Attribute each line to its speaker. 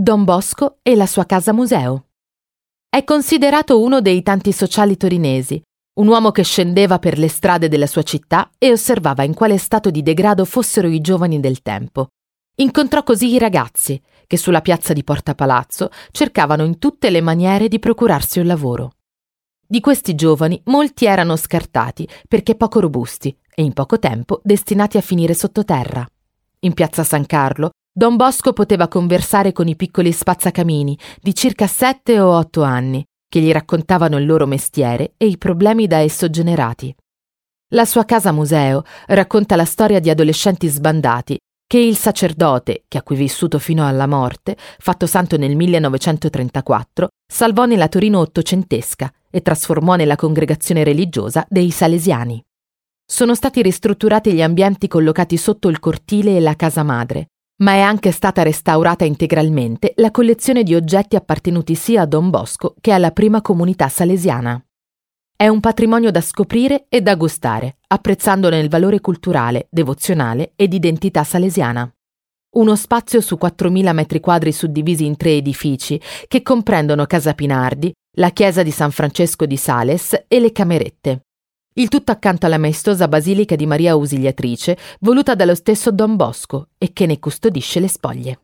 Speaker 1: Don Bosco e la sua casa museo. È considerato uno dei tanti sociali torinesi, un uomo che scendeva per le strade della sua città e osservava in quale stato di degrado fossero i giovani del tempo. Incontrò così i ragazzi, che sulla piazza di Porta Palazzo cercavano in tutte le maniere di procurarsi un lavoro. Di questi giovani molti erano scartati perché poco robusti e in poco tempo destinati a finire sottoterra. In piazza San Carlo, Don Bosco poteva conversare con i piccoli spazzacamini di circa sette o otto anni, che gli raccontavano il loro mestiere e i problemi da esso generati. La sua casa museo racconta la storia di adolescenti sbandati che il sacerdote, che ha qui vissuto fino alla morte, fatto santo nel 1934, salvò nella Torino ottocentesca e trasformò nella congregazione religiosa dei Salesiani. Sono stati ristrutturati gli ambienti collocati sotto il cortile e la casa madre, ma è anche stata restaurata integralmente la collezione di oggetti appartenuti sia a Don Bosco che alla prima comunità salesiana. È un patrimonio da scoprire e da gustare, apprezzandone il valore culturale, devozionale ed identità salesiana. Uno spazio su 4.000 metri quadri suddivisi in tre edifici che comprendono Casa Pinardi, la chiesa di San Francesco di Sales e le camerette. Il tutto accanto alla maestosa basilica di Maria Ausiliatrice, voluta dallo stesso Don Bosco e che ne custodisce le spoglie.